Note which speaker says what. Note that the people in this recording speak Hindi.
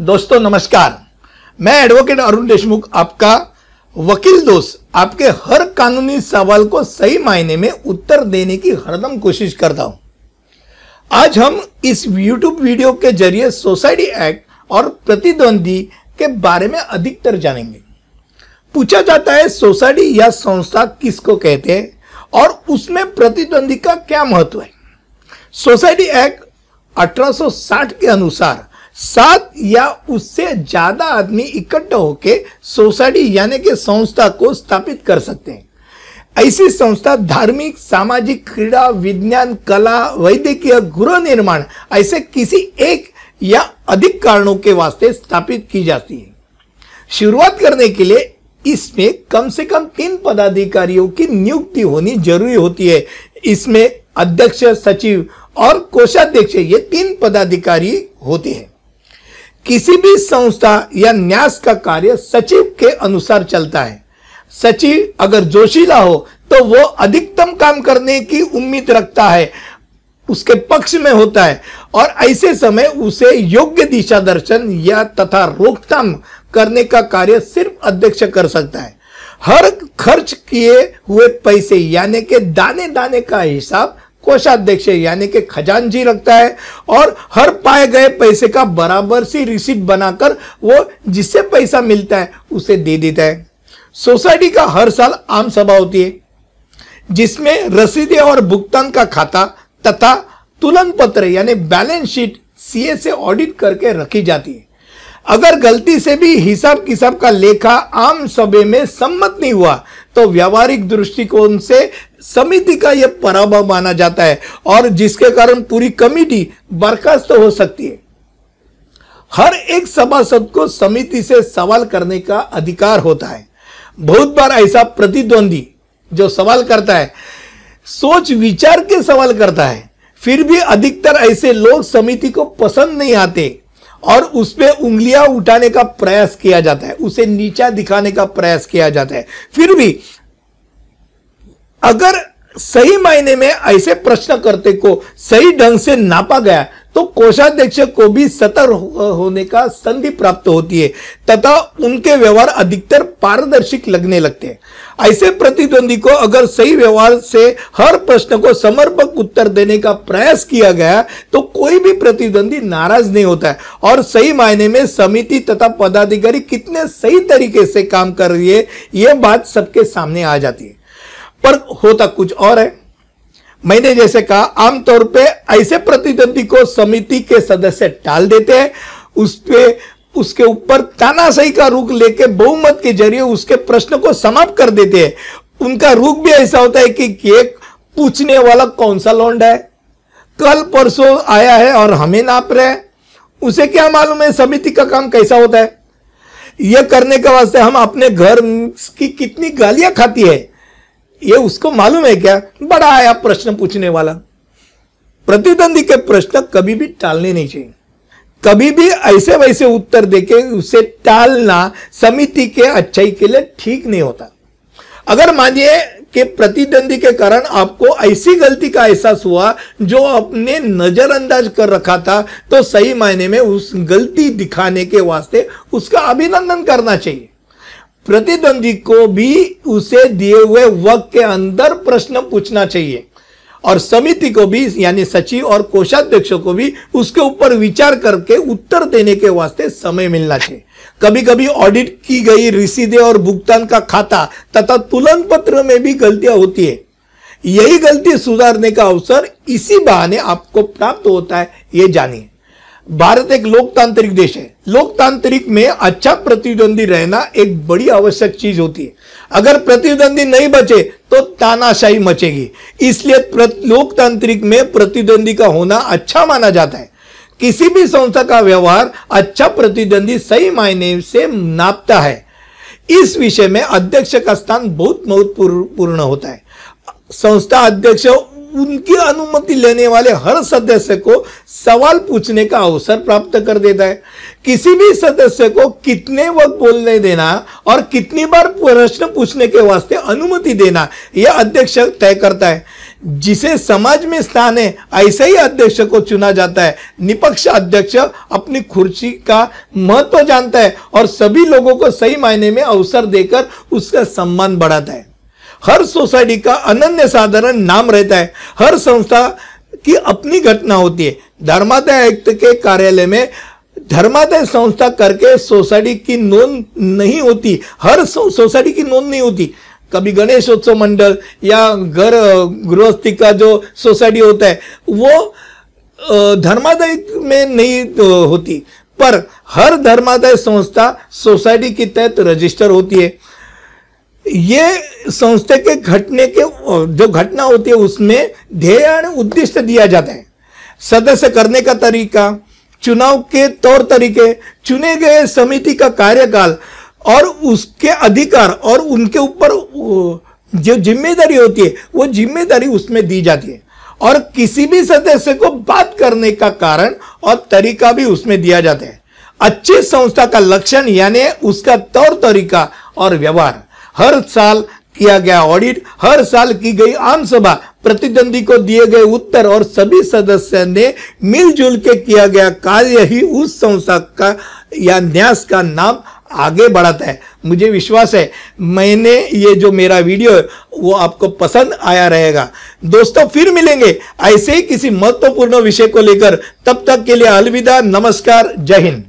Speaker 1: दोस्तों, नमस्कार। मैं एडवोकेट अरुण देशमुख, आपका वकील दोस्त, आपके हर कानूनी सवाल को सही मायने में उत्तर देने की हरदम कोशिश करता हूँ। आज हम इस YouTube वीडियो के ज़रिए सोसाइटी एक्ट और प्रतिद्वंदी के बारे में अधिकतर जानेंगे। पूछा जाता है, सोसाइटी या संस्था किसको कहते हैं और उसमें प्रतिद्वंदी का क्या महत्व है? सोसाइटी एक्ट 1860 के अनुसार सात या उससे ज़्यादा आदमी इकट्ठा होकर सोसाइटी यानी कि संस्था को स्थापित कर सकते हैं। ऐसी संस्था धार्मिक, सामाजिक क्रीड़ा, विज्ञान, कला, वैद्यकीय गृह निर्माण ऐसे किसी एक या अधिक कारणों के वास्ते स्थापित की जाती है। शुरुआत करने के लिए इसमें कम से कम तीन पदाधिकारियों की नियुक्ति होनी ज़रूरी होती है। इसमें अध्यक्ष, सचिव और कोषाध्यक्ष ये तीन पदाधिकारी होते हैं। किसी भी संस्था या न्यास का कार्य सचिव के अनुसार चलता है। सचिव अगर जोशीला हो तो वो अधिकतम काम करने की उम्मीद रखता है, उसके पक्ष में होता है और ऐसे समय उसे योग्य दिशा दर्शन या तथा रोकथाम करने का कार्य सिर्फ़ अध्यक्ष कर सकता है। हर खर्च किए हुए पैसे, यानी के दाने दाने का हिसाब कोषाध्यक्ष यानी कि खजानजी रखता है और हर पाए गए पैसे का बराबर सी रिसिप्ट बनाकर वो जिससे पैसा मिलता है, उसे दे देता है। सोसाइटी का हर साल आम सभा होती है, जिसमें रसीदे और भुगतान का खाता तथा तुलन पत्र, यानी बैलेंस शीट, सीए से ऑडिट करके रखी जाती है। अगर गलती से भी हिसाब किसाब का लेखा आम सभा में सम्मत नहीं हुआ तो व्यावहारिक दृष्टिकोण से समिति का यह पराभव माना जाता है और जिसके कारण पूरी कमिटी बर्खास्त हो सकती है। हर एक सभासद को समिति से सवाल करने का अधिकार होता है। बहुत बार ऐसा प्रतिद्वंदी जो सवाल करता है, सोच विचार के सवाल करता है, फिर भी अधिकतर ऐसे लोग समिति को पसंद नहीं आते और उस पर उंगलियाँ उठाने का प्रयास किया जाता है, उसे नीचा दिखाने का प्रयास किया जाता है। फिर भी अगर सही मायने में ऐसे प्रश्न करते को सही ढंग से नापा गया तो कोषाध्यक्ष को भी सतर्क होने का संधि प्राप्त होती है, तथा उनके व्यवहार अधिकतर पारदर्शिक लगने लगते हैं। ऐसे प्रतिद्वंदी को अगर सही व्यवहार से हर प्रश्न को समर्पक उत्तर देने का प्रयास किया गया तो कोई भी प्रतिद्वंदी नाराज़ नहीं होता है। और सही मायने में समिति तथा पदाधिकारी कितने सही तरीके से काम कर रही है यह बात सबके सामने आ जाती है। पर होता कुछ और है। मैंने जैसे कहा, आमतौर पे ऐसे प्रतिद्वंदी को समिति के सदस्य टाल देते हैं। उस पे, उसके ऊपर तानाशाही का रुख लेके बहुमत के ज़रिए उसके प्रश्न को समाप्त कर देते हैं। उनका रुख भी ऐसा होता है कि एक पूछने वाला कौन सा लौंडा है? कल परसों आया है और हमें नाप रहे हैं। उसे क्या मालूम है समिति का काम कैसा होता है? यह करने के वास्ते हम अपने घर की कितनी गालियाँ खाती है? ये उसको मालूम है क्या? बड़ा आया प्रश्न पूछने वाला। प्रतिद्वंदी के प्रश्न कभी भी टालने नहीं चाहिए। कभी भी ऐसे वैसे उत्तर देके उसे टालना समिति के अच्छाई के लिए ठीक नहीं होता। अगर मानिए कि प्रतिद्वंदी के कारण आपको ऐसी गलती का एहसास हुआ जो आपने नजरअंदाज कर रखा था तो सही मायने में उस गलती दिखाने के वास्ते उसका अभिनंदन करना चाहिए। प्रतिद्वंदी को भी उसे दिए हुए वक्त के अंदर प्रश्न पूछना चाहिए। और समिति को भी, यानी सचिव और कोषाध्यक्ष को भी उसके ऊपर विचार करके उत्तर देने के वास्ते समय मिलना चाहिए। कभी कभी ऑडिट की गई रिसीदे और भुगतान का खाता तथा तुलन पत्र में भी गलतियाँ होती है। यही गलती सुधारने का अवसर इसी बहाने आपको प्राप्त होता है, ये जानिए। भारत एक लोकतांत्रिक देश है। लोकतांत्रिक में अच्छा प्रतिद्वंदी रहना एक बड़ी आवश्यक चीज़ होती है। अगर प्रतिद्वंदी नहीं बचे तो तानाशाही मचेगी। इसलिए लोकतांत्रिक में प्रतिद्वंदी का होना अच्छा माना जाता है। किसी भी संस्था का व्यवहार अच्छा प्रतिद्वंदी सही मायने से नापता है। इस विषय में अध्यक्ष का स्थान बहुत महत्वपूर्ण होता है। संस्था अध्यक्ष उनकी अनुमति लेने वाले हर सदस्य को सवाल पूछने का अवसर प्राप्त कर देता है। किसी भी सदस्य को कितने वक्त बोलने देना और कितनी बार प्रश्न पूछने के वास्ते अनुमति देना, यह अध्यक्ष तय करता है। जिसे समाज में स्थान है, ऐसे ही अध्यक्ष को चुना जाता है। निपक्ष अध्यक्ष अपनी कुर्सी का महत्व जानता है और सभी लोगों को सही मायने में अवसर देकर उसका सम्मान बढ़ाता है। हर सोसाइटी का अनन्य साधारण नाम रहता है। हर संस्था की अपनी घटना होती है। धर्मादाय आयुक्त के कार्यालय में धर्मादाय संस्था करके सोसाइटी की नोंद नहीं होती। हर सोसाइटी की नोंद नहीं होती। कभी गणेशोत्सव मंडल या घर गृहस्थी का जो सोसाइटी होता है, वो धर्मादाय में नहीं होती। पर हर धर्मादाय संस्था सोसाइटी के तहत रजिस्टर होती है। ये संस्था के घटने के, जो घटना होती है, उसमें ध्येय उद्देश्य दिया जाता है। सदस्य करने का तरीका, चुनाव के तौर तरीके, चुने गए समिति का कार्यकाल, और उसके अधिकार, और उनके ऊपर जो ज़िम्मेदारी होती है, वो ज़िम्मेदारी उसमें दी जाती है। और किसी भी सदस्य को बात करने का कारण और तरीका भी उसमें दिया जाता है। अच्छी संस्था का लक्षण, यानी उसका तौर तरीका और व्यवहार। हर साल किया गया ऑडिट हर साल की गई आम सभा, प्रतिद्वंदी को दिए गए उत्तर और सभी सदस्य ने मिलजुल के किया गया कार्य ही उस संस्था का या न्यास का नाम आगे बढ़ाता है। मुझे विश्वास है, मैंने ये जो मेरा वीडियो है, वो आपको पसंद आया रहेगा। दोस्तों, फिर मिलेंगे ऐसे ही किसी महत्वपूर्ण विषय को लेकर। तब तक के लिए अलविदा, नमस्कार, जय हिंद।